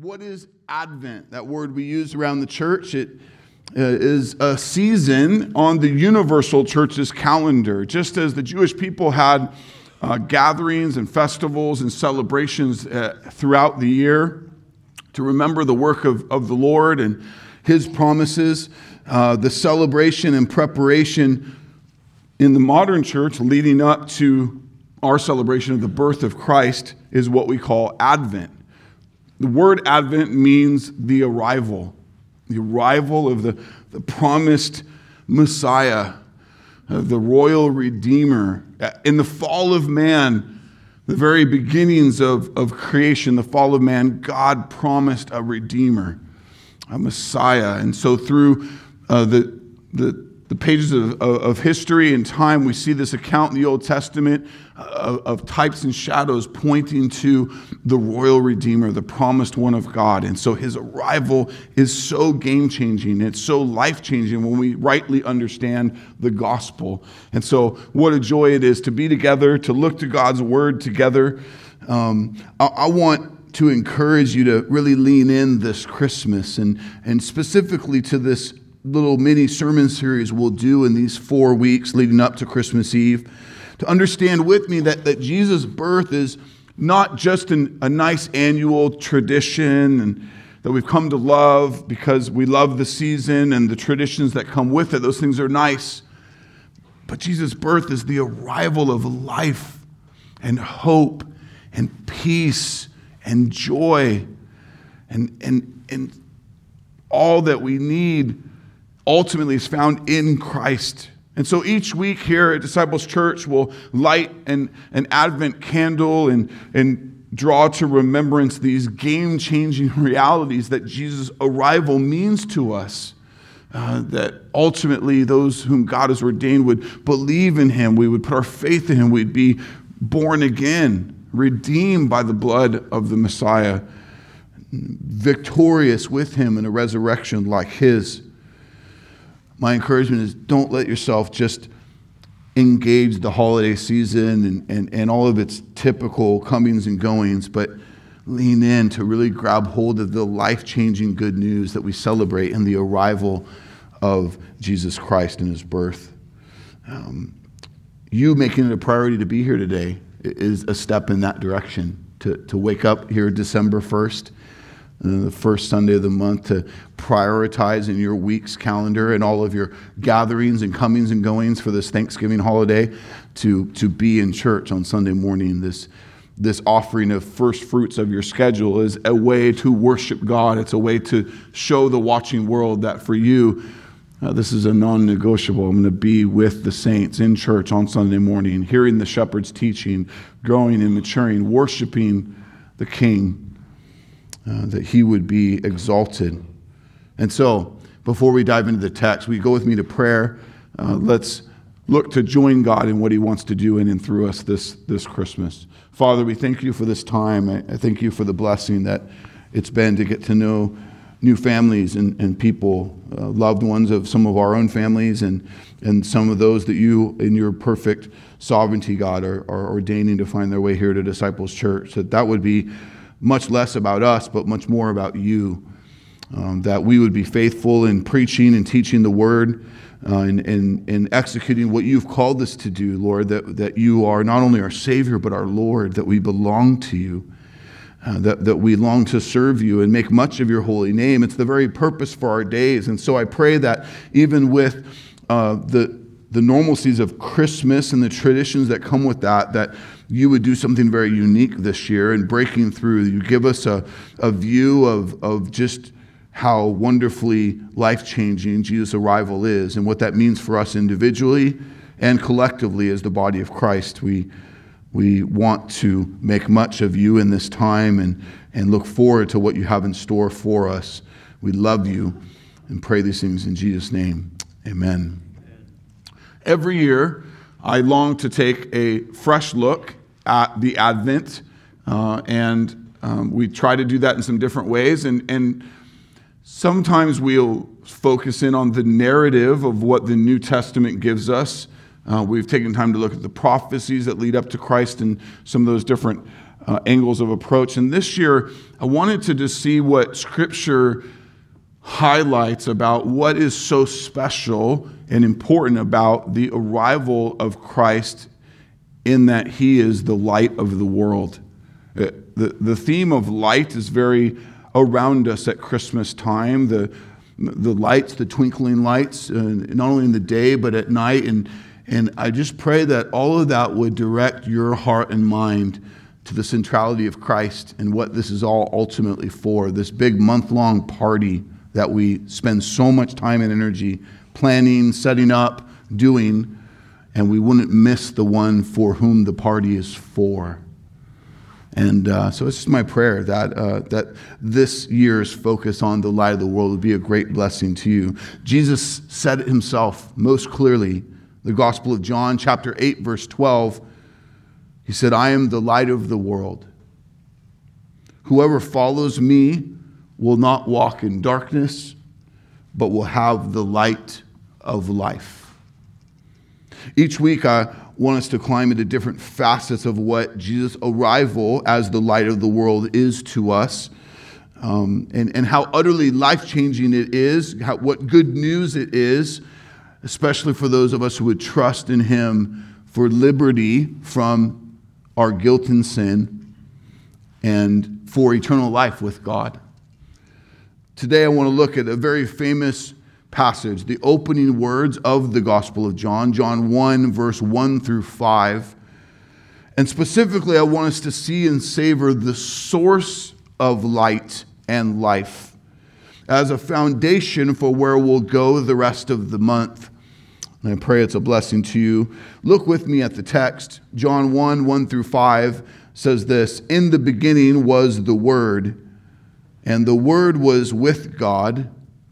What is Advent? That word we use around the church. It uh, is a season on the universal church's calendar. Just as the Jewish people had uh, gatherings and festivals and celebrations uh, throughout the year to remember the work of, of the Lord and his promises, uh, the celebration and preparation in the modern church leading up to our celebration of the birth of Christ is what we call Advent. The word Advent means the arrival, the arrival of the, the promised Messiah, uh, the royal Redeemer. In the fall of man, the very beginnings of, of creation, the fall of man, God promised a Redeemer, a Messiah. And so through uh, the, the the pages of, of, history and time, we see this account in the Old Testament uh, of, of, types and shadows pointing to the royal Redeemer, the promised one of God. And so his arrival is so game changing. It's so life changing when we rightly understand the gospel. And so, what a joy it is to be together, to look to God's word together. Um, I, I want to encourage you to really lean in this Christmas and, and specifically to this little mini sermon series we'll do in these four weeks leading up to Christmas Eve to understand with me that, that Jesus' birth is not just an, a nice annual tradition and that we've come to love because we love the season and the traditions that come with it. Those things are nice. But Jesus' birth is the arrival of life and hope and peace and joy and, and, and all that we need ultimately is found in Christ. And so each week here at Disciples Church, we'll light an, an Advent candle and, and draw to remembrance these game changing realities that Jesus' arrival means to us. Uh, that ultimately those whom God has ordained would believe in him, we would put our faith in him, we'd be born again, redeemed by the blood of the Messiah, victorious with him in a resurrection like his my encouragement is don't let yourself just engage the holiday season and, and, and all of its typical comings and goings, but lean in to really grab hold of the life changing good news that we celebrate in the arrival of Jesus Christ and his birth. Um, you making it a priority to be here today is a step in that direction. To, to wake up here December 1st the first Sunday of the month to prioritize in your week's calendar and all of your gatherings and comings and goings for this Thanksgiving holiday to, to be in church on Sunday morning. This, this offering of first fruits of your schedule is a way to worship God. It's a way to show the watching world that for you, uh, this is a non negotiable. I'm going to be with the saints in church on Sunday morning, hearing the shepherd's teaching, growing and maturing, worshiping the King uh, that he would be exalted. And so, before we dive into the text, we go with me to prayer. Uh, let's look to join God in what he wants to do in and through us this, this Christmas. Father, we thank you for this time. I, I thank you for the blessing that it's been to get to know new families and, and people, uh, loved ones of some of our own families, and, and some of those that you, in your perfect sovereignty, God, are, are ordaining to find their way here to Disciples Church. That that would be much less about us, but much more about you. Um, that we would be faithful in preaching and teaching the word uh, and, and, and executing what you've called us to do, Lord, that, that you are not only our Savior, but our Lord, that we belong to you. Uh, that, that we long to serve you and make much of your holy name. It's the very purpose for our days. And so I pray that even with uh, the, the normalcies of Christmas and the traditions that come with that, that you would do something very unique this year and breaking through. You give us a, a view of, of just how wonderfully life changing Jesus' arrival is and what that means for us individually and collectively as the body of Christ. We, we want to make much of you in this time and, and look forward to what you have in store for us. We love you and pray these things in Jesus' name. Amen. Every year, I long to take a fresh look at the Advent, uh, and um, we try to do that in some different ways. And, and sometimes we'll focus in on the narrative of what the New Testament gives us. Uh, we've taken time to look at the prophecies that lead up to Christ and some of those different uh, angles of approach. And this year, I wanted to just see what Scripture highlights about what is so special and important about the arrival of Christ in that he is the light of the world. Uh, the, the theme of light is very around us at Christmas time. The, the lights, the twinkling lights, uh, not only in the day but at night. And, and I just pray that all of that would direct your heart and mind to the centrality of Christ and what this is all ultimately for this big month long party that we spend so much time and energy planning, setting up, doing, and we wouldn't miss the one for whom the party is for. And uh, so it's just my prayer that, uh, that this year's focus on the light of the world would be a great blessing to you. Jesus said it himself most clearly. The Gospel of John, chapter 8, verse 12, he said, I am the light of the world. Whoever follows me will not walk in darkness, but will have the light of life. Each week, I want us to climb into different facets of what Jesus' arrival as the light of the world is to us. Um, and, and how utterly life changing it is, how, what good news it is, especially for those of us who would trust in Him for liberty from our guilt and sin and for eternal life with God. Today, I want to look at a very famous passage, the opening words of the Gospel of John, John 1, verse 1 through 5. And specifically, I want us to see and savor the source of light and life as a foundation for where we'll go the rest of the month. And I pray it's a blessing to you. Look with me at the text. John 1 1 through 5 says this In the beginning was the Word and the Word was with God,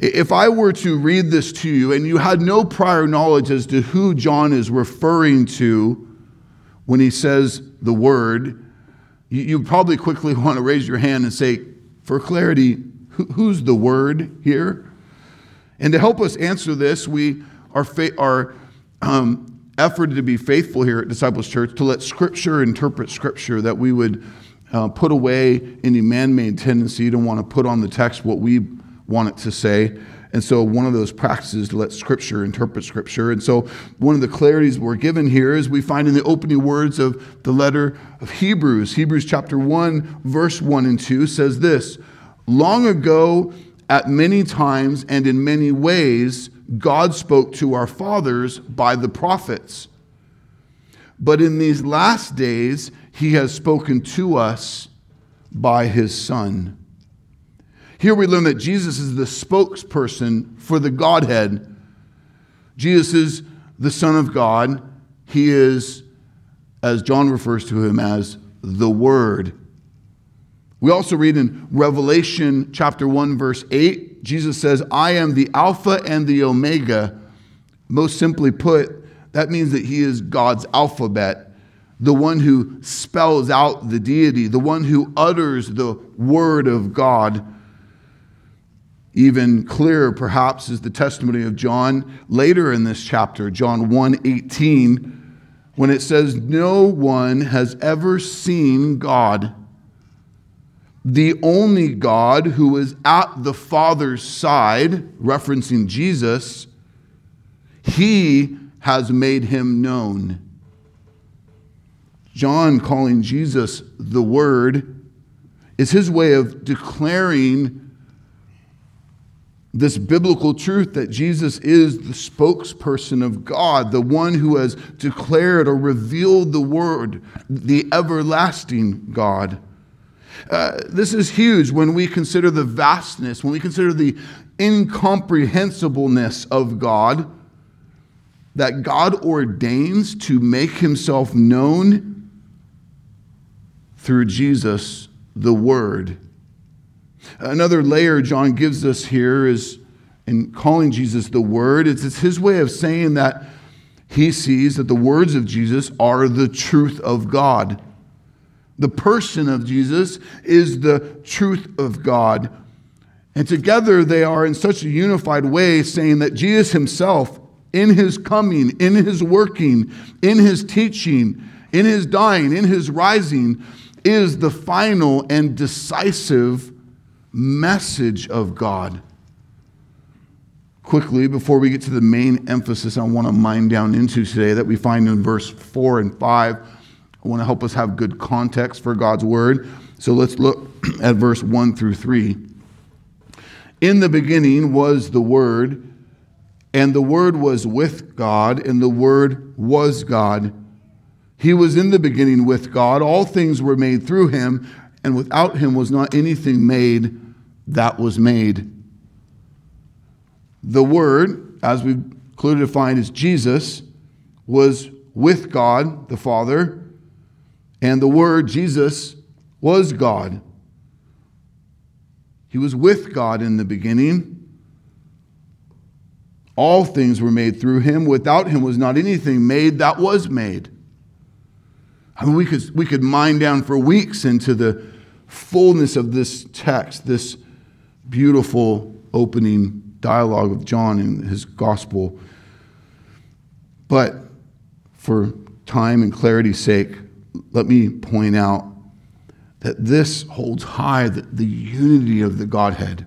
If I were to read this to you and you had no prior knowledge as to who John is referring to when he says the word, you probably quickly want to raise your hand and say, for clarity, who's the word here? And to help us answer this, we are, are um, efforted to be faithful here at Disciples Church to let Scripture interpret Scripture, that we would uh, put away any man made tendency to want to put on the text what we want it to say. And so, one of those practices to let Scripture interpret Scripture. And so, one of the clarities we're given here is we find in the opening words of the letter of Hebrews. Hebrews chapter 1, verse 1 and 2 says this Long ago, at many times and in many ways, God spoke to our fathers by the prophets. But in these last days, he has spoken to us by his Son here we learn that Jesus is the spokesperson for the Godhead. Jesus is the Son of God. He is, as John refers to him as, the Word. We also read in Revelation chapter 1, verse 8, Jesus says, I am the Alpha and the Omega. Most simply put, that means that he is God's alphabet, the one who spells out the deity, the one who utters the word of God. Even clearer, perhaps, is the testimony of John later in this chapter, John 1 18, when it says, No one has ever seen God. The only God who is at the Father's side, referencing Jesus, he has made him known. John calling Jesus the Word is his way of declaring this biblical truth that Jesus is the spokesperson of God, the one who has declared or revealed the word, the everlasting God. Uh, this is huge when we consider the vastness, when we consider the incomprehensibleness of God, that God ordains to make himself known through Jesus, the Word. Another layer John gives us here is in calling Jesus the Word, it's, it's his way of saying that he sees that the words of Jesus are the truth of God. The person of Jesus is the truth of God. And together they are in such a unified way saying that Jesus himself, in his coming, in his working, in his teaching, in his dying, in his rising, is the final and decisive message of God. Quickly, before we get to the main emphasis I want to mine down into today that we find in verse 4 and 5, I want to help us have good context for God's word. So let's look at verse 1 through 3. In the beginning was the Word, and the Word was with God, and the Word was God. He was in the beginning with God. All things were made through him, and without him was not anything made that was made. The Word, as we've clearly defined as Jesus, was with God the Father, and the Word, Jesus, was God. He was with God in the beginning. All things were made through him. Without him was not anything made that was made. I mean, we could, we could mine down for weeks into the fullness of this text, this beautiful opening dialogue of John in his gospel. But for time and clarity's sake, let me point out that this holds high the, the unity of the Godhead.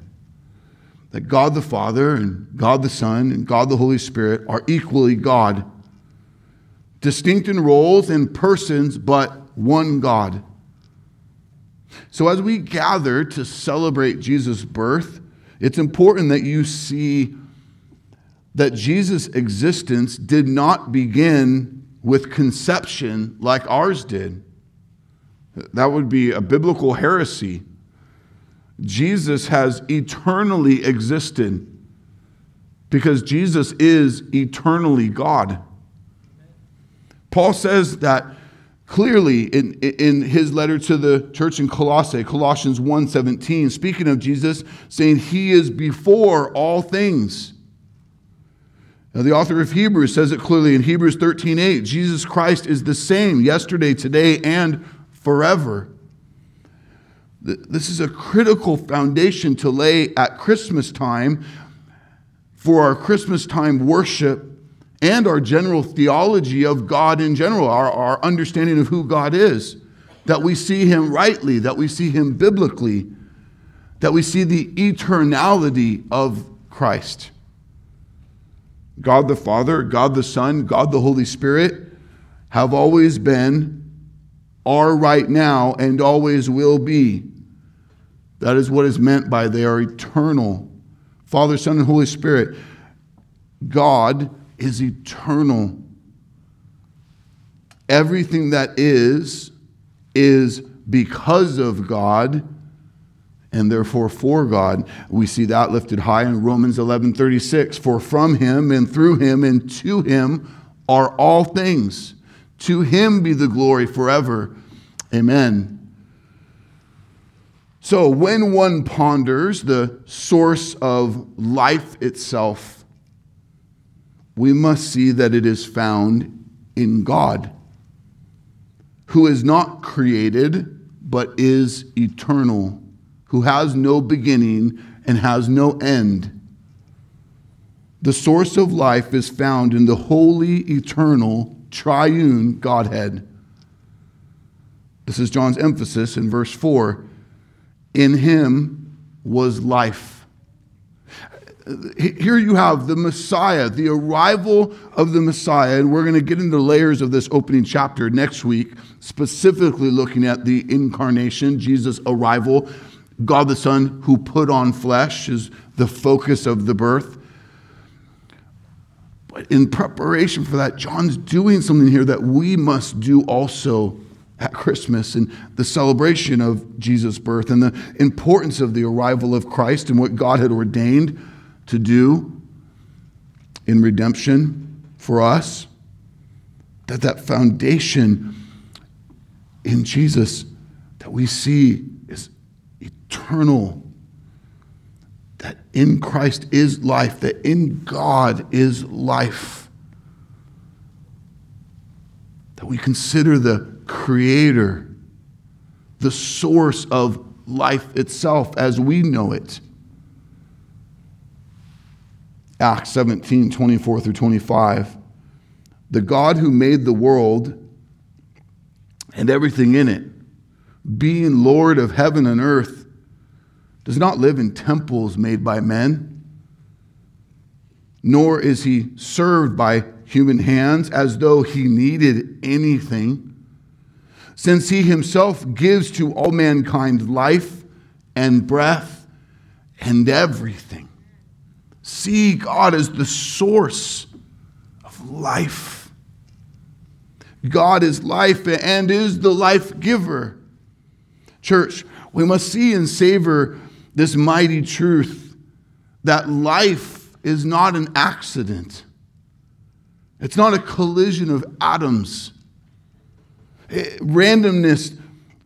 That God the Father and God the Son and God the Holy Spirit are equally God, distinct in roles and persons, but one God. So, as we gather to celebrate Jesus' birth, it's important that you see that Jesus' existence did not begin with conception like ours did. That would be a biblical heresy. Jesus has eternally existed because Jesus is eternally God. Paul says that clearly in, in his letter to the church in Colossae, Colossians 1:17, speaking of Jesus, saying he is before all things. Now, the author of Hebrews says it clearly in Hebrews 13:8, Jesus Christ is the same yesterday, today, and forever. This is a critical foundation to lay at Christmas time for our Christmas time worship and our general theology of God in general, our, our understanding of who God is. That we see Him rightly, that we see Him biblically, that we see the eternality of Christ. God the Father, God the Son, God the Holy Spirit have always been are right now, and always will be. That is what is meant by they are eternal. Father, Son, and Holy Spirit. God is eternal. Everything that is, is because of God and therefore for God. We see that lifted high in Romans 11:36. For from him and through him and to him are all things. To him be the glory forever. Amen. So, when one ponders the source of life itself, we must see that it is found in God, who is not created, but is eternal, who has no beginning and has no end. The source of life is found in the holy, eternal, triune Godhead. This is John's emphasis in verse 4. In him was life. Here you have the Messiah, the arrival of the Messiah, and we're going to get into layers of this opening chapter next week, specifically looking at the incarnation, Jesus' arrival. God the Son, who put on flesh, is the focus of the birth. But in preparation for that, John's doing something here that we must do also at Christmas and the celebration of Jesus' birth and the importance of the arrival of Christ and what God had ordained to do in redemption for us. That that foundation in Jesus that we see is eternal that in Christ is life, that in God is life. That we consider the Creator, the source of life itself as we know it. Acts 17 24 through 25. The God who made the world and everything in it, being Lord of heaven and earth, does not live in temples made by men, nor is he served by human hands as though he needed anything, since he himself gives to all mankind life and breath and everything. See God as the source of life. God is life and is the life giver. Church, we must see and savor this mighty truth that life is not an accident. It's not a collision of atoms. It, randomness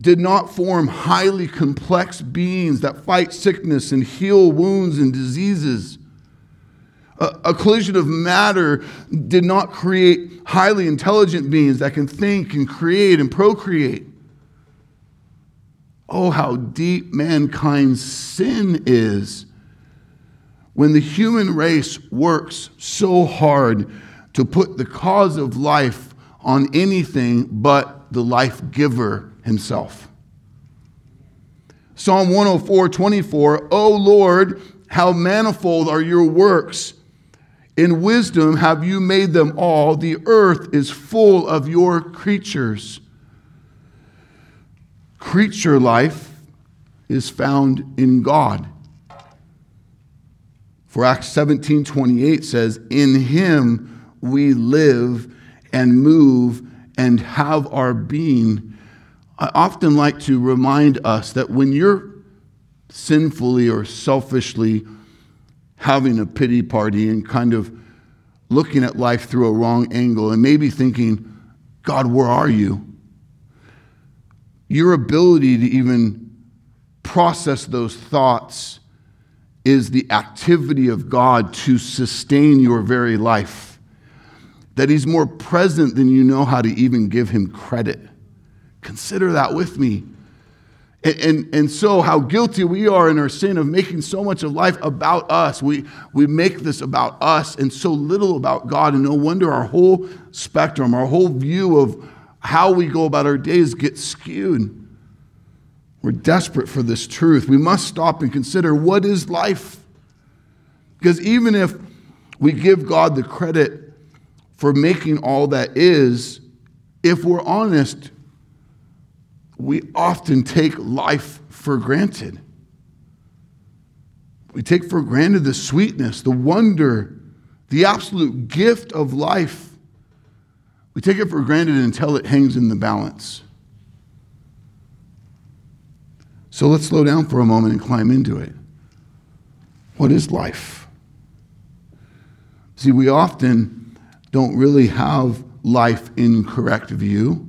did not form highly complex beings that fight sickness and heal wounds and diseases. A, collision of matter did not create highly intelligent beings that can think and create and procreate. Oh, how deep mankind's sin is when the human race works so hard to put the cause of life on anything but the life giver himself. Psalm 104 24, O Lord, how manifold are your works! In wisdom have you made them all. The earth is full of your creatures. Creature life is found in God. For Acts 17 28 says, In him we live and move and have our being. I often like to remind us that when you're sinfully or selfishly having a pity party and kind of looking at life through a wrong angle and maybe thinking, God, where are you? Your ability to even process those thoughts is the activity of God to sustain your very life. That He's more present than you know how to even give Him credit. Consider that with me. And, and, and, so, how guilty we are in our sin of making so much of life about us. We, we make this about us and so little about God. And no wonder our whole spectrum, our whole view of how we go about our days gets skewed. We're desperate for this truth. We must stop and consider what is life? Because even if we give God the credit for making all that is, if we're honest, we often take life for granted. We take for granted the sweetness, the wonder, the absolute gift of life. We take it for granted until it hangs in the balance. So let's slow down for a moment and climb into it. What is life? See, we often don't really have life in correct view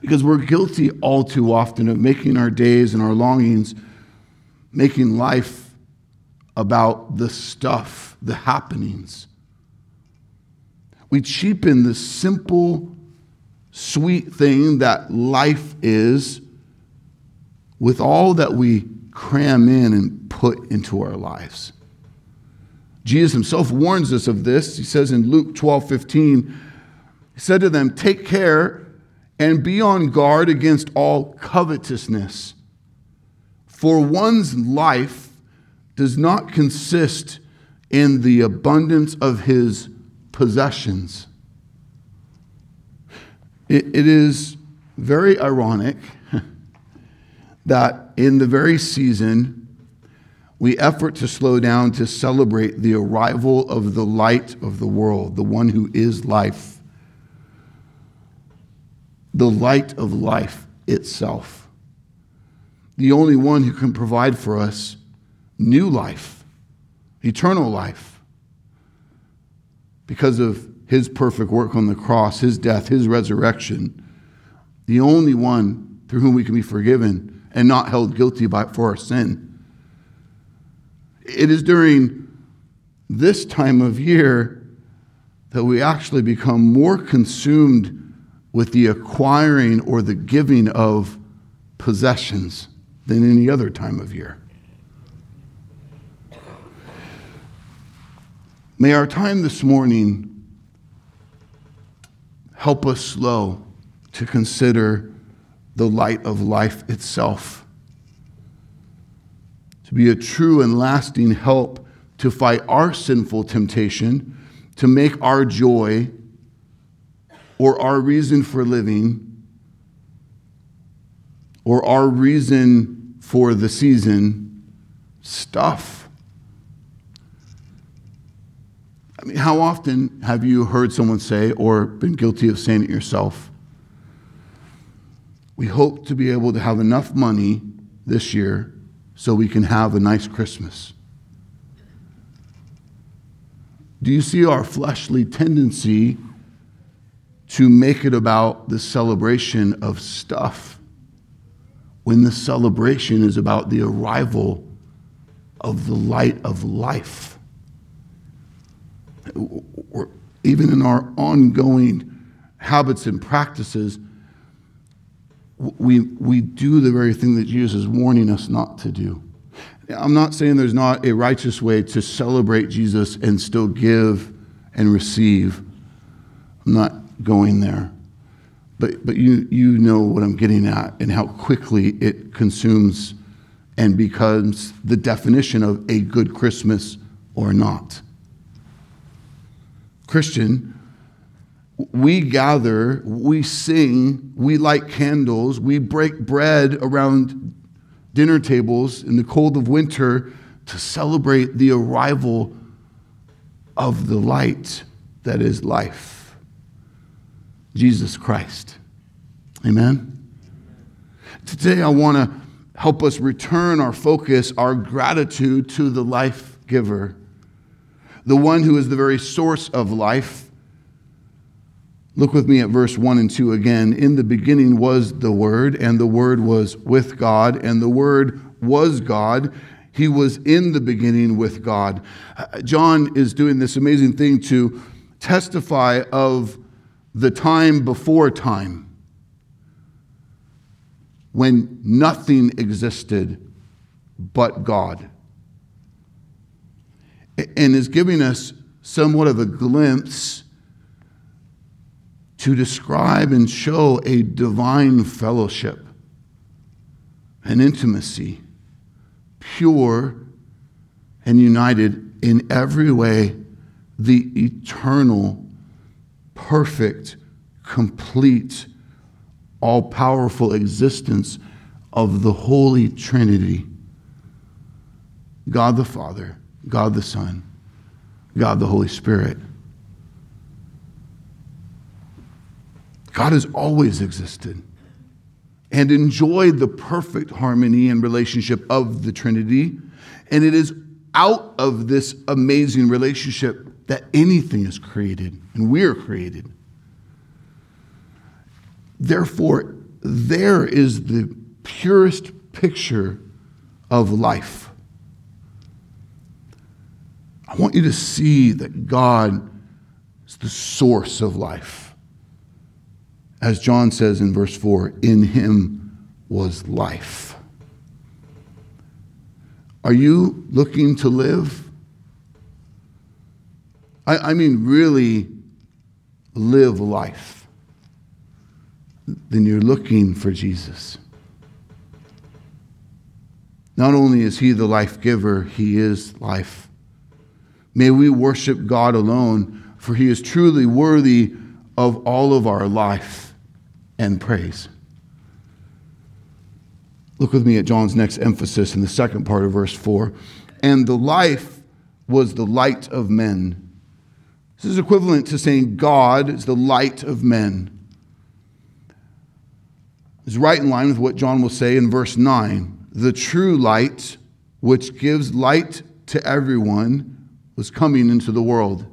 because we're guilty all too often of making our days and our longings, making life about the stuff, the happenings. We cheapen the simple, sweet thing that life is with all that we cram in and put into our lives. Jesus himself warns us of this. He says in Luke 12 15, He said to them, Take care and be on guard against all covetousness. For one's life does not consist in the abundance of his possessions. it, it is very ironic that in the very season, we effort to slow down to celebrate the arrival of the light of the world, the one who is life the light of life itself, the only one who can provide for us new life, eternal life, because of his perfect work on the cross, his death, his resurrection, the only one through whom we can be forgiven and not held guilty by, for our sin. It is during this time of year that we actually become more consumed with the acquiring or the giving of possessions than any other time of year. May our time this morning help us slow to consider the light of life itself, to be a true and lasting help to fight our sinful temptation, to make our joy or our reason for living or our reason for the season stuff. I mean, how often have you heard someone say, or been guilty of saying it yourself? We hope to be able to have enough money this year so we can have a nice Christmas. Do you see our fleshly tendency to make it about the celebration of stuff when the celebration is about the arrival of the light of life? or even in our ongoing habits and practices, we, we do the very thing that Jesus is warning us not to do. I'm not saying there's not a righteous way to celebrate Jesus and still give and receive. I'm not going there. But, but you, you know what I'm getting at and how quickly it consumes and becomes the definition of a good Christmas or not. Christian, we gather, we sing, we light candles, we break bread around dinner tables in the cold of winter to celebrate the arrival of the light that is life Jesus Christ. Amen? Today, I want to help us return our focus, our gratitude to the life giver the one who is the very source of life. Look with me at verse 1 and 2 again. In the beginning was the Word, and the Word was with God, and the Word was God. He was in the beginning with God. Uh, John is doing this amazing thing to testify of the time before time when nothing existed but God. And is giving us somewhat of a glimpse to describe and show a divine fellowship, an intimacy, pure and united in every way, the eternal, perfect, complete, all powerful existence of the Holy Trinity God the Father God the Son, God the Holy Spirit. God has always existed and enjoyed the perfect harmony and relationship of the Trinity. And it is out of this amazing relationship that anything is created and we are created. Therefore, there is the purest picture of life. I want you to see that God is the source of life. As John says in verse 4, in him was life. Are you looking to live? I, I mean, really live life. Then you're looking for Jesus. Not only is he the life giver, he is life May we worship God alone, for he is truly worthy of all of our life and praise. Look with me at John's next emphasis in the second part of verse 4. And the life was the light of men. This is equivalent to saying God is the light of men. It's right in line with what John will say in verse 9 the true light, which gives light to everyone was coming into the world.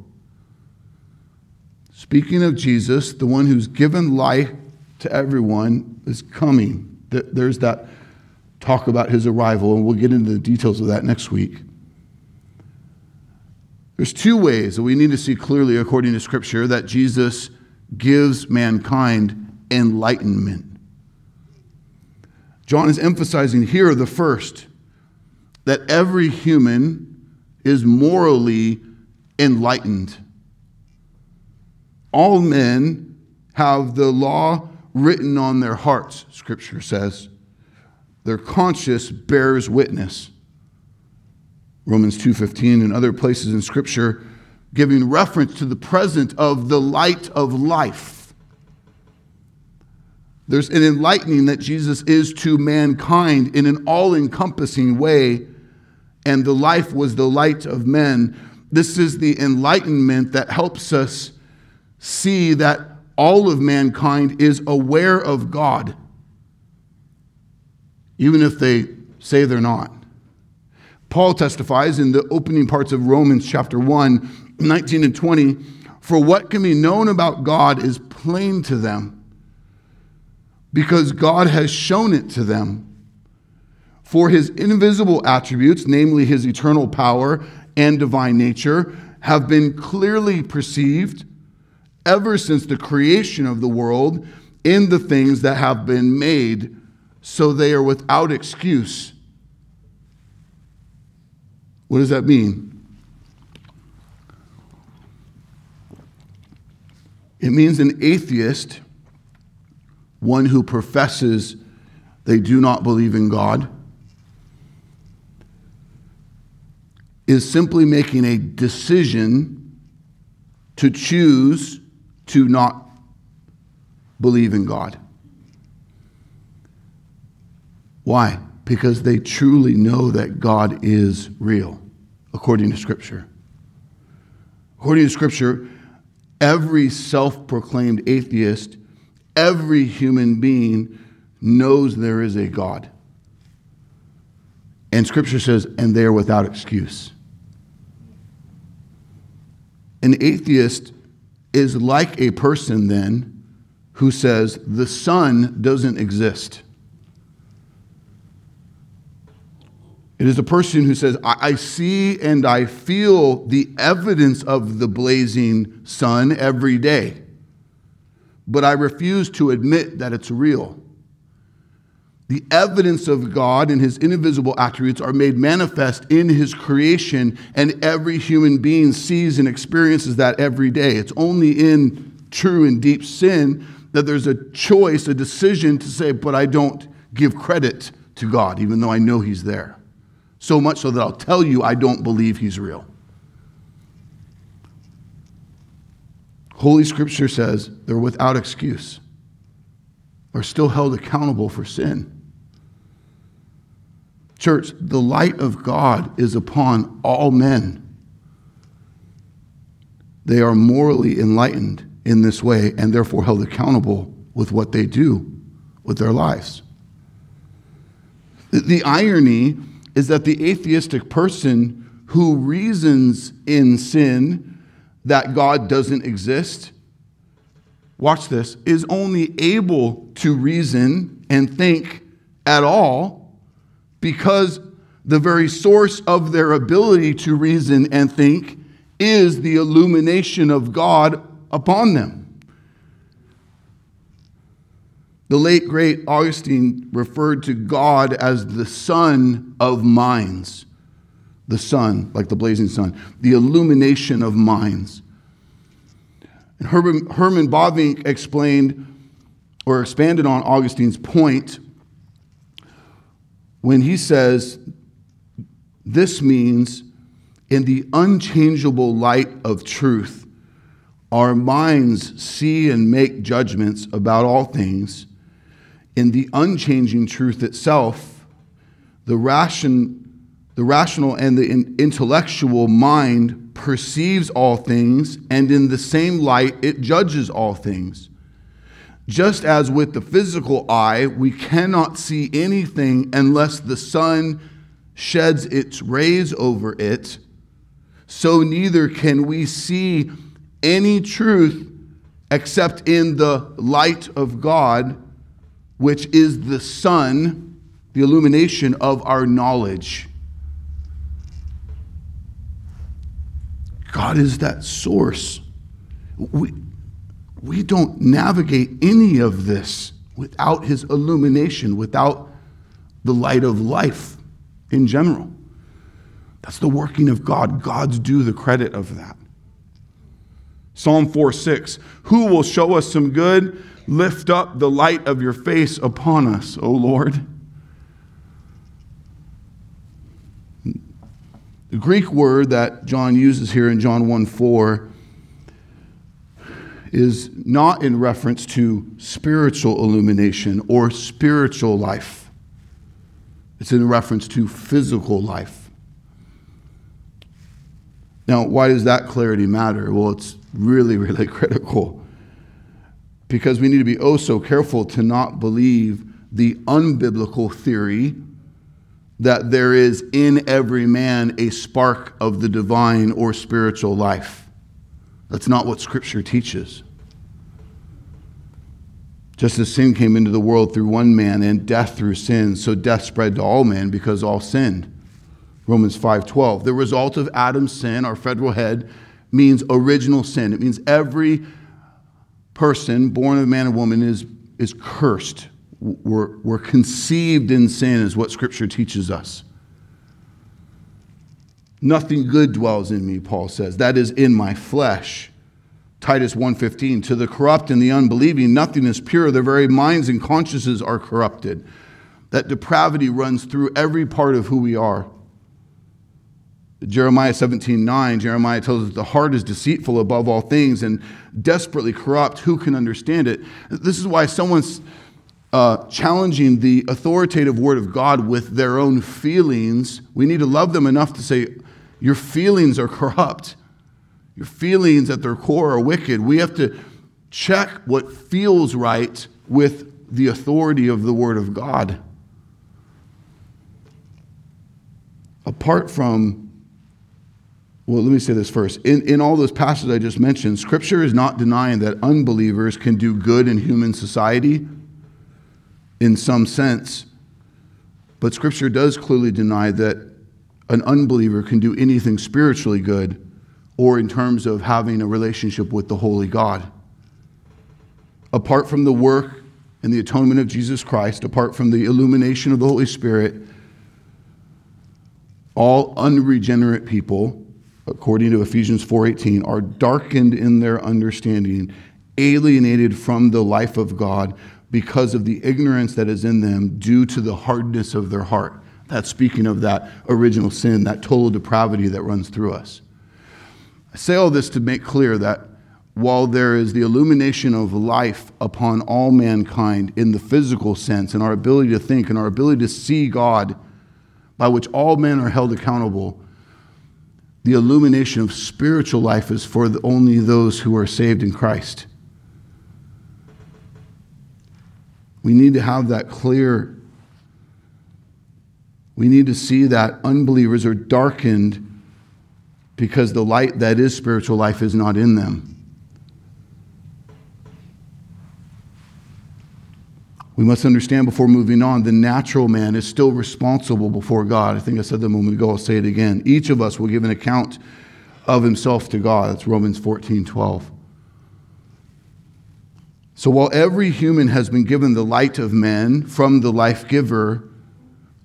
Speaking of Jesus, the one who's given life to everyone is coming. There's that talk about his arrival, and we'll get into the details of that next week. There's two ways that we need to see clearly, according to Scripture, that Jesus gives mankind enlightenment. John is emphasizing here the first that every human is morally enlightened. All men have the law written on their hearts, Scripture says. Their conscience bears witness. Romans 2:15 and other places in scripture giving reference to the present of the light of life. There's an enlightening that Jesus is to mankind in an all-encompassing way and the life was the light of men. This is the enlightenment that helps us see that all of mankind is aware of God even if they say they're not. Paul testifies in the opening parts of Romans chapter 1, 19 and 20 For what can be known about God is plain to them, because God has shown it to them. For his invisible attributes, namely his eternal power and divine nature, have been clearly perceived ever since the creation of the world in the things that have been made, so they are without excuse. What does that mean? It means an atheist, one who professes they do not believe in God, is simply making a decision to choose to not believe in God. Why? Because they truly know that God is real, according to Scripture. According to Scripture, every self proclaimed atheist, every human being knows there is a God. And Scripture says, and they are without excuse. An atheist is like a person then who says the sun doesn't exist. It is a person who says, I, I, see and I feel the evidence of the blazing sun every day, but I refuse to admit that it's real. The evidence of God and his invisible attributes are made manifest in his creation, and every human being sees and experiences that every day. It's only in true and deep sin that there's a choice, a decision to say, but I don't give credit to God, even though I know he's there so much so that I'll tell you I don't believe he's real. Holy Scripture says they're without excuse, are still held accountable for sin. Church, the light of God is upon all men. They are morally enlightened in this way and therefore held accountable with what they do with their lives. The irony is that the atheistic person who reasons in sin that God doesn't exist, watch this, is only able to reason and think at all because the very source of their ability to reason and think is the illumination of God upon them. The late, great Augustine referred to God as the sun of minds. The sun, like the blazing sun, the illumination of minds. And Herman, Herman Bavinck explained or expanded on Augustine's point when he says, This means in the unchangeable light of truth, our minds see and make judgments about all things in the unchanging truth itself, the, ration, the rational and the intellectual mind perceives all things, and in the same light, it judges all things. Just as with the physical eye, we cannot see anything unless the sun sheds its rays over it, so neither can we see any truth except in the light of God which is the sun, the illumination of our knowledge. God is that source. We, we don't navigate any of this without his illumination, without the light of life in general. That's the working of God. God's due the credit of that. Psalm 4 6 Who will show us some good? Lift up the light of your face upon us, O Lord. The Greek word that John uses here in John 1 4 is not in reference to spiritual illumination or spiritual life, it's in reference to physical life. Now, why does that clarity matter? Well, it's really, really critical because we need to be oh so careful to not believe the unbiblical theory that there is in every man a spark of the divine or spiritual life. That's not what Scripture teaches. Just as sin came into the world through one man and death through sin, so death spread to all men because all sinned. Romans 5:12. The result of Adam's sin, our federal head, means original sin. It means every person born of man and woman is, is cursed. We're, we're conceived in sin, is what Scripture teaches us. Nothing good dwells in me, Paul says. That is in my flesh. Titus 1:15 To the corrupt and the unbelieving nothing is pure their very minds and consciences are corrupted. That depravity runs through every part of who we are. Jeremiah 17 9, Jeremiah tells us the heart is deceitful above all things and desperately corrupt. Who can understand it? This is why someone's uh, challenging the authoritative word of God with their own feelings. We need to love them enough to say, Your feelings are corrupt. Your feelings at their core are wicked. We have to check what feels right with the authority of the word of God. Apart from well, let me say this first. In, in all those passages I just mentioned, Scripture is not denying that unbelievers can do good in human society in some sense, but Scripture does clearly deny that an unbeliever can do anything spiritually good or in terms of having a relationship with the Holy God. Apart from the work and the atonement of Jesus Christ, apart from the illumination of the Holy Spirit, all unregenerate people according to Ephesians 4:18, are darkened in their understanding, alienated from the life of God because of the ignorance that is in them due to the hardness of their heart. That's speaking of that original sin, that total depravity that runs through us. I say all this to make clear that while there is the illumination of life upon all mankind in the physical sense and our ability to think and our ability to see God by which all men are held accountable, the illumination of spiritual life is for only those who are saved in Christ. We need to have that clear. We need to see that unbelievers are darkened because the light that is spiritual life is not in them. We must understand before moving on the natural man is still responsible before God. I think I said that a moment ago, I'll say it again. Each of us will give an account of himself to God. That's Romans 14 12. So while every human has been given the light of men from the life giver,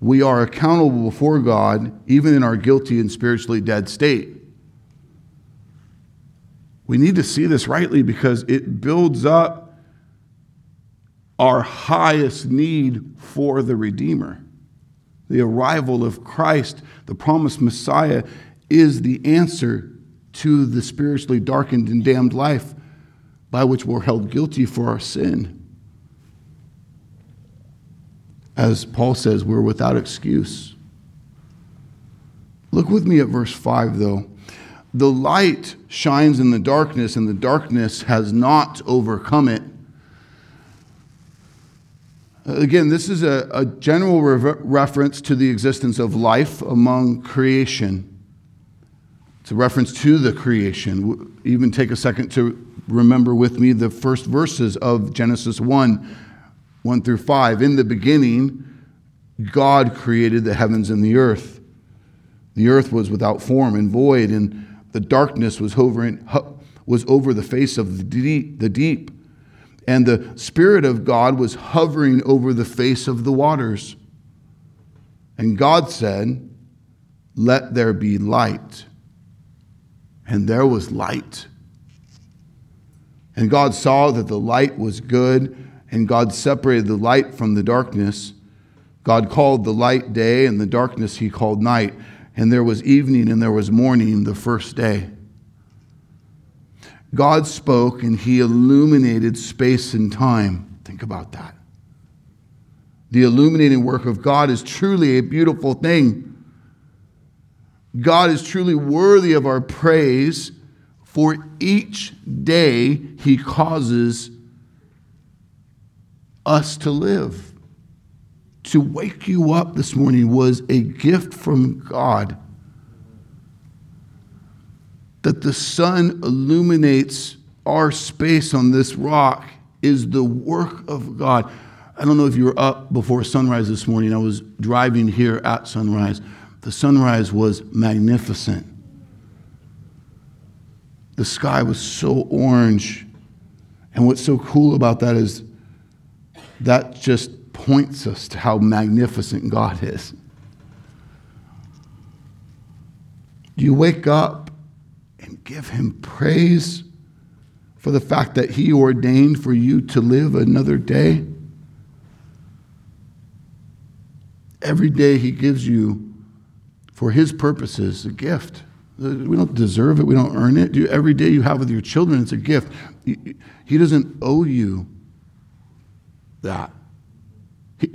we are accountable before God even in our guilty and spiritually dead state. We need to see this rightly because it builds up our highest need for the Redeemer. The arrival of Christ, the promised Messiah, is the answer to the spiritually darkened and damned life by which we're held guilty for our sin. As Paul says, we're without excuse. Look with me at verse 5, though. The light shines in the darkness, and the darkness has not overcome it. Again, this is a, a general re- reference to the existence of life among creation. It's a reference to the creation. Even take a second to remember with me the first verses of Genesis 1 1 through 5. In the beginning, God created the heavens and the earth. The earth was without form and void, and the darkness was hovering was over the face of the deep, the deep, and the Spirit of God was hovering over the face of the waters. And God said, Let there be light. And there was light. And God saw that the light was good, and God separated the light from the darkness. God called the light day, and the darkness he called night. And there was evening and there was morning the first day. God spoke and he illuminated space and time. Think about that. The illuminating work of God is truly a beautiful thing. God is truly worthy of our praise, for each day he causes us to live. To wake you up this morning was a gift from God that the sun illuminates our space on this rock is the work of God. I don't know if you were up before sunrise this morning. I was driving here at sunrise. The sunrise was magnificent. The sky was so orange. And what's so cool about that is that just points us to how magnificent God is. You wake up give him praise for the fact that he ordained for you to live another day. Every day he gives you for his purposes a gift. We don't deserve it, we don't earn it. Every day you have with your children, it's a gift. He doesn't owe you that.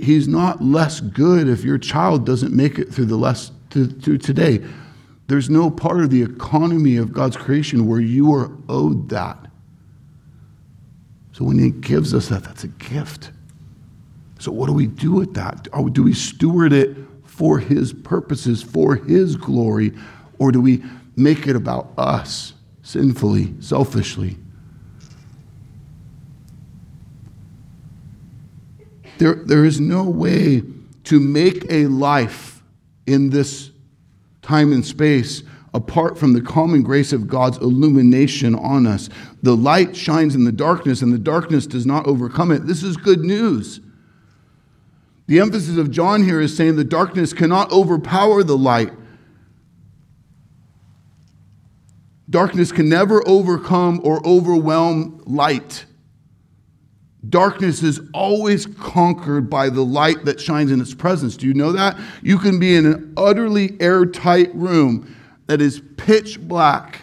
He's not less good if your child doesn't make it through the less to today. There's no part of the economy of God's creation where you are owed that. So when He gives us that, that's a gift. So what do we do with that? Do we steward it for His purposes, for His glory, or do we make it about us sinfully, selfishly? There, there is no way to make a life in this time and space apart from the common grace of God's illumination on us. The light shines in the darkness, and the darkness does not overcome it. This is good news. The emphasis of John here is saying the darkness cannot overpower the light. Darkness can never overcome or overwhelm light. Darkness is always conquered by the light that shines in its presence. Do you know that? You can be in an utterly airtight room that is pitch black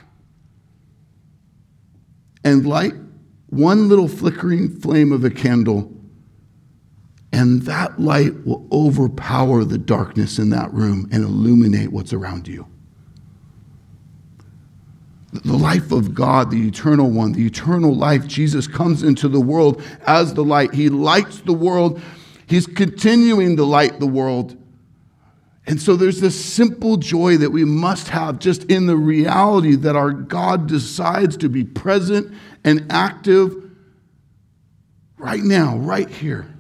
and light one little flickering flame of a candle, and that light will overpower the darkness in that room and illuminate what's around you the life of God, the eternal one, the eternal life. Jesus comes into the world as the light. He lights the world. He's continuing to light the world. And so there's this simple joy that we must have just in the reality that our God decides to be present and active right now, right here.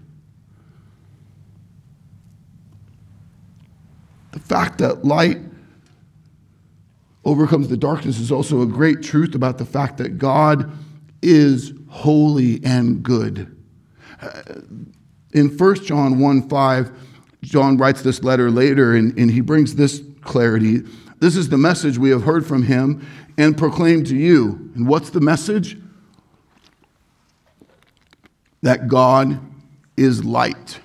The fact that light overcomes the darkness is also a great truth about the fact that God is holy and good. Uh, in 1 John 1 5, John writes this letter later and, and he brings this clarity. This is the message we have heard from him and proclaimed to you. And what's the message? That God is light.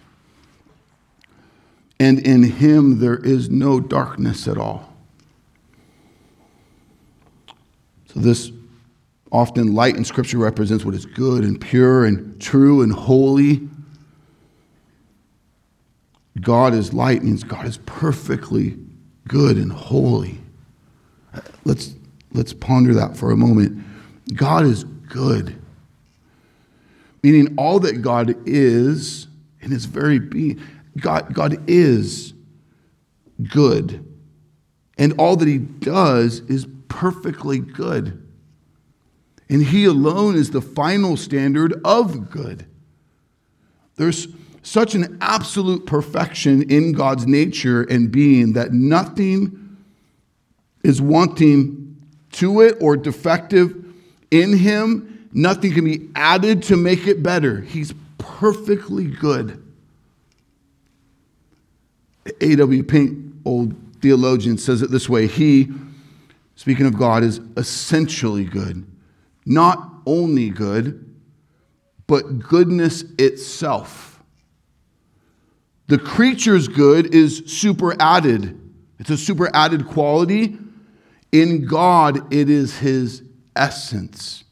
And in him there is no darkness at all. So, this often light in Scripture represents what is good and pure and true and holy. God is light means God is perfectly good and holy. Let's, let's ponder that for a moment. God is good, meaning all that God is in his very being. God, God is good. And all that he does is perfectly good. And He alone is the final standard of good. There's such an absolute perfection in God's nature and being that nothing is wanting to it or defective in him. Nothing can be added to make it better. He's perfectly good. A.W. Pink, old theologian, says it this way He, speaking of God, is essentially good. Not only good, but goodness itself. The creature's good is super added, it's a super added quality. In God, it is His essence.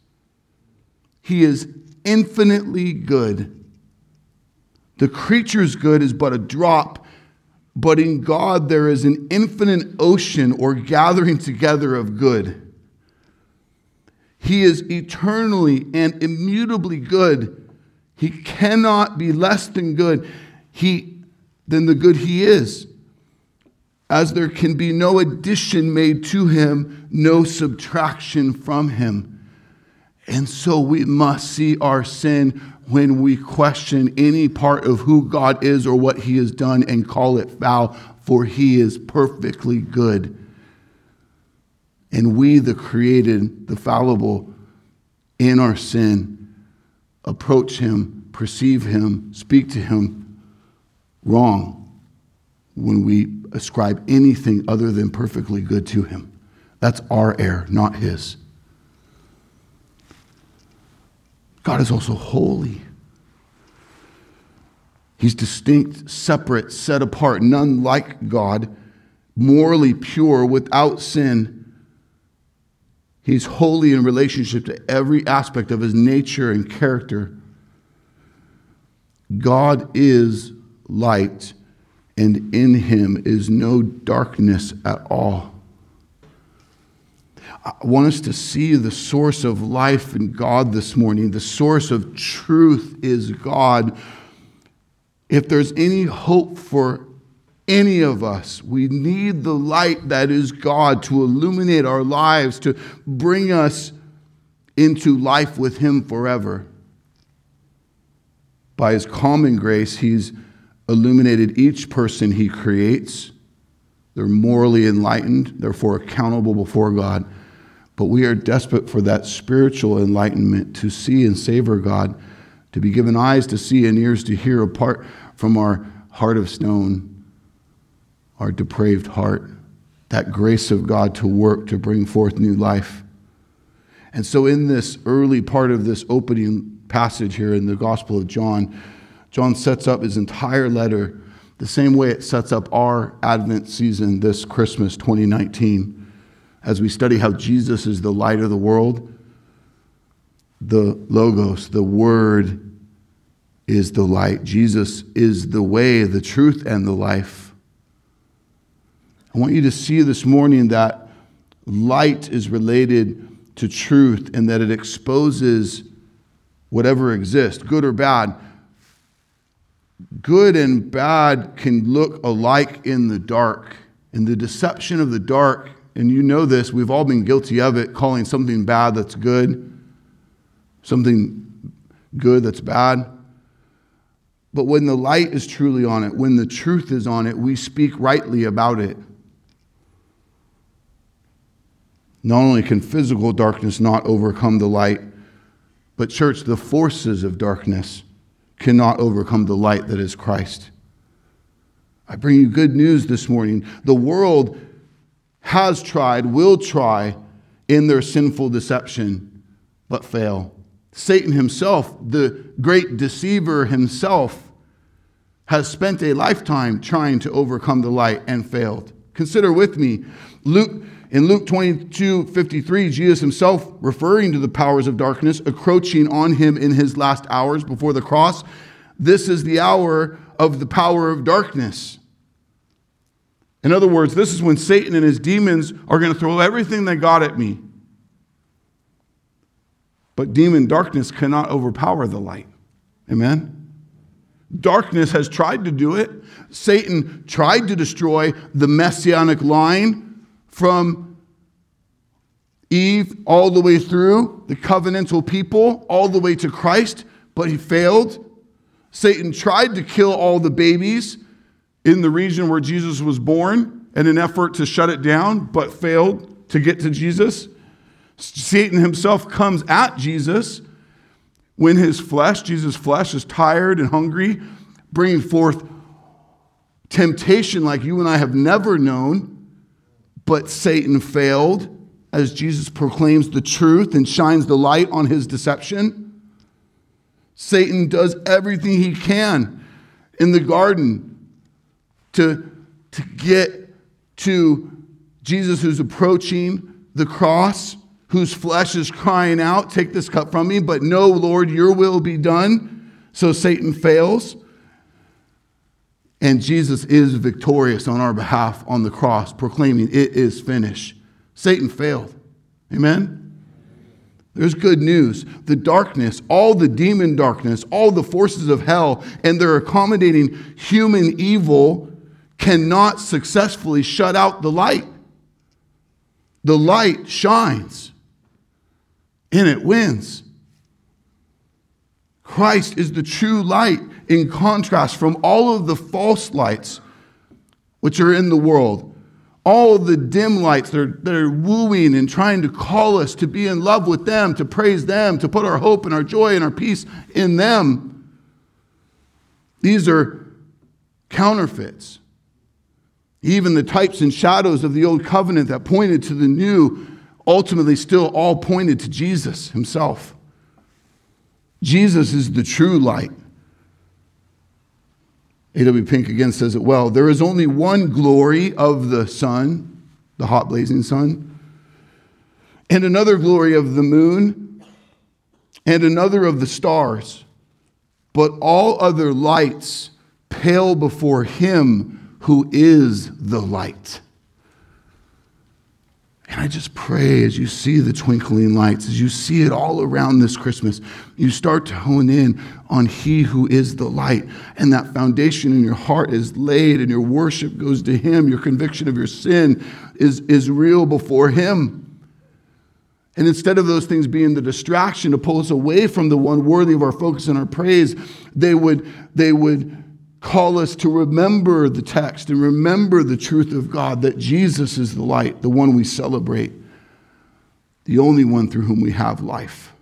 He is infinitely good. The creature's good is but a drop but in God, there is an infinite ocean or gathering together of good. He is eternally and immutably good. He cannot be less than good he, than the good he is. As there can be no addition made to him, no subtraction from him. And so we must see our sin when we question any part of who God is or what he has done and call it foul, for he is perfectly good. And we, the created, the fallible, in our sin, approach him, perceive him, speak to him wrong when we ascribe anything other than perfectly good to him. That's our error, not his. God is also holy. He's distinct, separate, set apart, none like God, morally pure, without sin. He's holy in relationship to every aspect of his nature and character. God is light, and in him is no darkness at all. I want us to see the source of life in God this morning. The source of truth is God. If there's any hope for any of us, we need the light that is God to illuminate our lives, to bring us into life with Him forever. By His common grace, He's illuminated each person He creates. They're morally enlightened, therefore accountable before God. But we are desperate for that spiritual enlightenment to see and savor God, to be given eyes to see and ears to hear apart from our heart of stone, our depraved heart, that grace of God to work to bring forth new life. And so, in this early part of this opening passage here in the Gospel of John, John sets up his entire letter the same way it sets up our Advent season this Christmas 2019 as we study how Jesus is the light of the world, the Logos, the Word, is the light. Jesus is the way, the truth, and the life. I want you to see this morning that light is related to truth and that it exposes whatever exists, good or bad. Good and bad can look alike in the dark. And the deception of the dark and you know this, we've all been guilty of it, calling something bad that's good, something good that's bad. But when the light is truly on it, when the truth is on it, we speak rightly about it. Not only can physical darkness not overcome the light, but, church, the forces of darkness cannot overcome the light that is Christ. I bring you good news this morning. The world has tried, will try in their sinful deception, but fail. Satan himself, the great deceiver himself, has spent a lifetime trying to overcome the light and failed. Consider with me, Luke in Luke 22 53, Jesus himself, referring to the powers of darkness, encroaching on him in his last hours before the cross. This is the hour of the power of darkness. In other words, this is when Satan and his demons are going to throw everything they got at me. But demon darkness cannot overpower the light. Amen? Darkness has tried to do it. Satan tried to destroy the messianic line from Eve all the way through the covenantal people, all the way to Christ, but he failed. Satan tried to kill all the babies in the region where Jesus was born in an effort to shut it down, but failed to get to Jesus. Satan himself comes at Jesus when his flesh, Jesus' flesh, is tired and hungry, bringing forth temptation like you and I have never known. But Satan failed as Jesus proclaims the truth and shines the light on his deception. Satan does everything he can in the garden to, to get to Jesus who's approaching the cross, whose flesh is crying out, Take this cup from me, but no, Lord, your will be done. So Satan fails. And Jesus is victorious on our behalf on the cross, proclaiming, It is finished. Satan failed. Amen? There's good news. The darkness, all the demon darkness, all the forces of hell, and their accommodating human evil cannot successfully shut out the light. The light shines and it wins. Christ is the true light in contrast from all of the false lights which are in the world. All the dim lights that are, that are wooing and trying to call us to be in love with them, to praise them, to put our hope and our joy and our peace in them. These are counterfeits. Even the types and shadows of the old covenant that pointed to the new ultimately still all pointed to Jesus himself. Jesus is the true light. A.W. Pink again says it well. There is only one glory of the sun, the hot blazing sun, and another glory of the moon, and another of the stars. But all other lights pale before him who is the light. And I just pray as you see the twinkling lights, as you see it all around this Christmas, you start to hone in on He who is the light. And that foundation in your heart is laid, and your worship goes to Him. Your conviction of your sin is, is real before Him. And instead of those things being the distraction to pull us away from the one worthy of our focus and our praise, they would, they would call us to remember the text and remember the truth of God that Jesus is the light, the one we celebrate, the only one through whom we have life.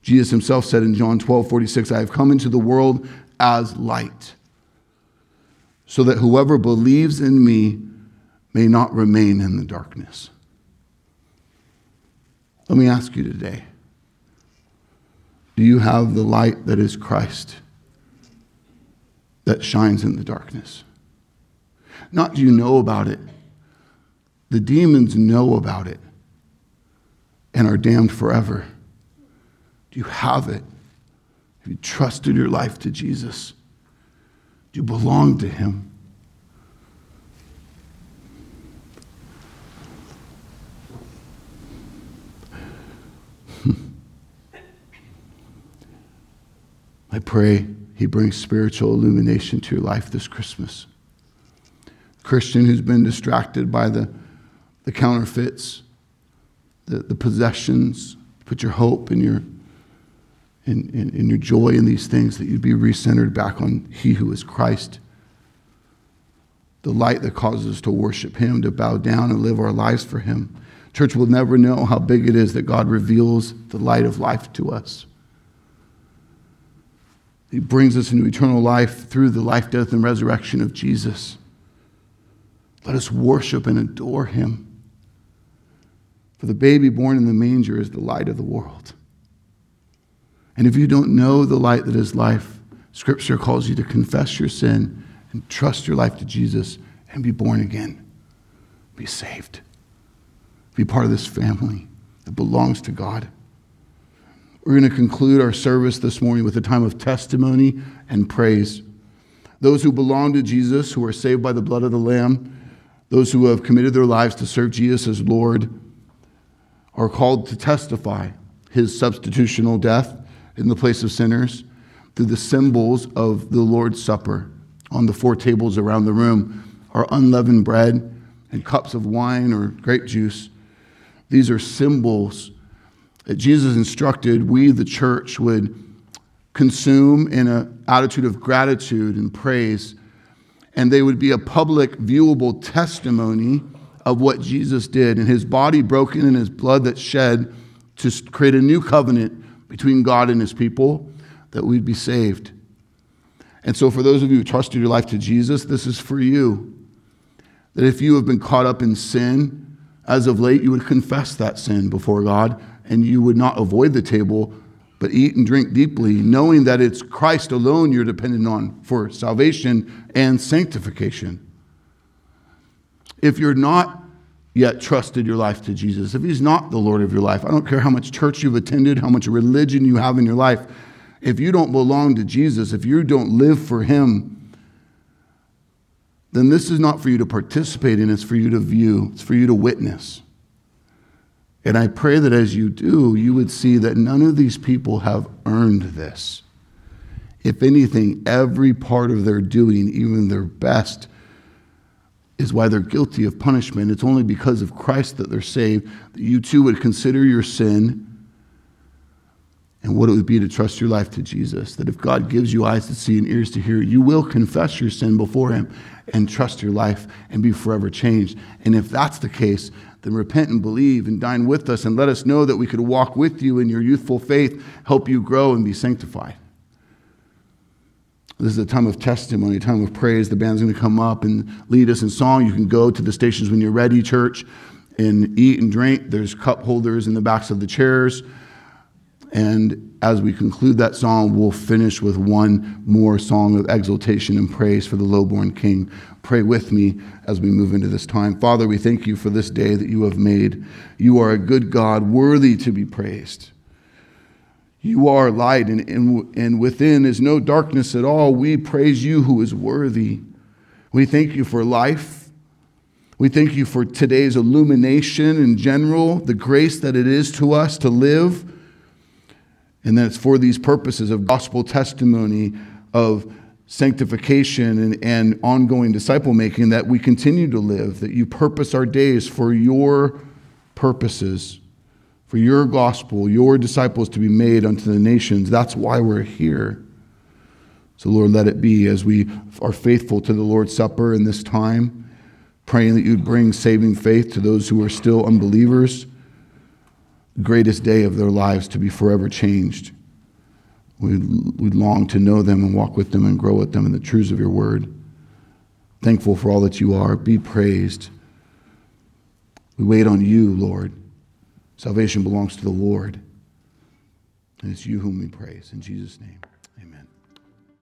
Jesus himself said in John 12 46, I have come into the world as light, so that whoever believes in me may not remain in the darkness. Let me ask you today do you have the light that is Christ? That shines in the darkness. Not do you know about it, the demons know about it and are damned forever. Do you have it? Have you trusted your life to Jesus? Do you belong to Him? I pray he brings spiritual illumination to your life this Christmas. Christian who's been distracted by the, the counterfeits, the, the possessions, put your hope and your, in, in, your joy in these things, that you'd be recentered back on He who is Christ. The light that causes us to worship Him, to bow down and live our lives for Him. Church will never know how big it is that God reveals the light of life to us. He brings us into eternal life through the life, death, and resurrection of Jesus. Let us worship and adore him. For the baby born in the manger is the light of the world. And if you don't know the light that is life, Scripture calls you to confess your sin and trust your life to Jesus and be born again. Be saved. Be part of this family that belongs to God. We're going to conclude our service this morning with a time of testimony and praise. Those who belong to Jesus, who are saved by the blood of the Lamb, those who have committed their lives to serve Jesus as Lord, are called to testify his substitutional death in the place of sinners through the symbols of the Lord's Supper on the four tables around the room are unleavened bread and cups of wine or grape juice. These are symbols that Jesus instructed we, the church, would consume in an attitude of gratitude and praise, and they would be a public, viewable testimony of what Jesus did and his body broken and his blood that shed to create a new covenant between God and his people, that we'd be saved. And so, for those of you who trusted your life to Jesus, this is for you. That if you have been caught up in sin as of late, you would confess that sin before God and you would not avoid the table, but eat and drink deeply, knowing that it's Christ alone you're dependent on for salvation and sanctification. If you're not yet trusted your life to Jesus, if He's not the Lord of your life, I don't care how much church you've attended, how much religion you have in your life, if you don't belong to Jesus, if you don't live for Him, then this is not for you to participate in, it's for you to view, it's for you to witness. And I pray that as you do, you would see that none of these people have earned this. If anything, every part of their doing, even their best, is why they're guilty of punishment. It's only because of Christ that they're saved, that you too would consider your sin and what it would be to trust your life to Jesus. That if God gives you eyes to see and ears to hear, you will confess your sin before Him and trust your life and be forever changed. And if that's the case, then repent and believe and dine with us and let us know that we could walk with you in your youthful faith, help you grow and be sanctified. This is a time of testimony, a time of praise. The band's going to come up and lead us in song. You can go to the stations when you're ready, church, and eat and drink. There's cup holders in the backs of the chairs. And as we conclude that song, we'll finish with one more song of exaltation and praise for the lowborn King. Pray with me as we move into this time. Father, we thank you for this day that you have made. You are a good God, worthy to be praised. You are light, and, and, and within is no darkness at all. We praise you who is worthy. We thank you for life. We thank you for today's illumination in general, the grace that it is to us to live and that it's for these purposes of gospel testimony, of sanctification, and, and ongoing disciple making that we continue to live, that you purpose our days for your purposes, for your gospel, your disciples to be made unto the nations. That's why we're here. So, Lord, let it be as we are faithful to the Lord's Supper in this time, praying that you'd bring saving faith to those who are still unbelievers greatest day of their lives to be forever changed. We, we long to know them and walk with them and grow with them in the truths of your word. Thankful for all that you are. Be praised. We wait on you, Lord. Salvation belongs to the Lord. And it's you whom we praise. In Jesus' name.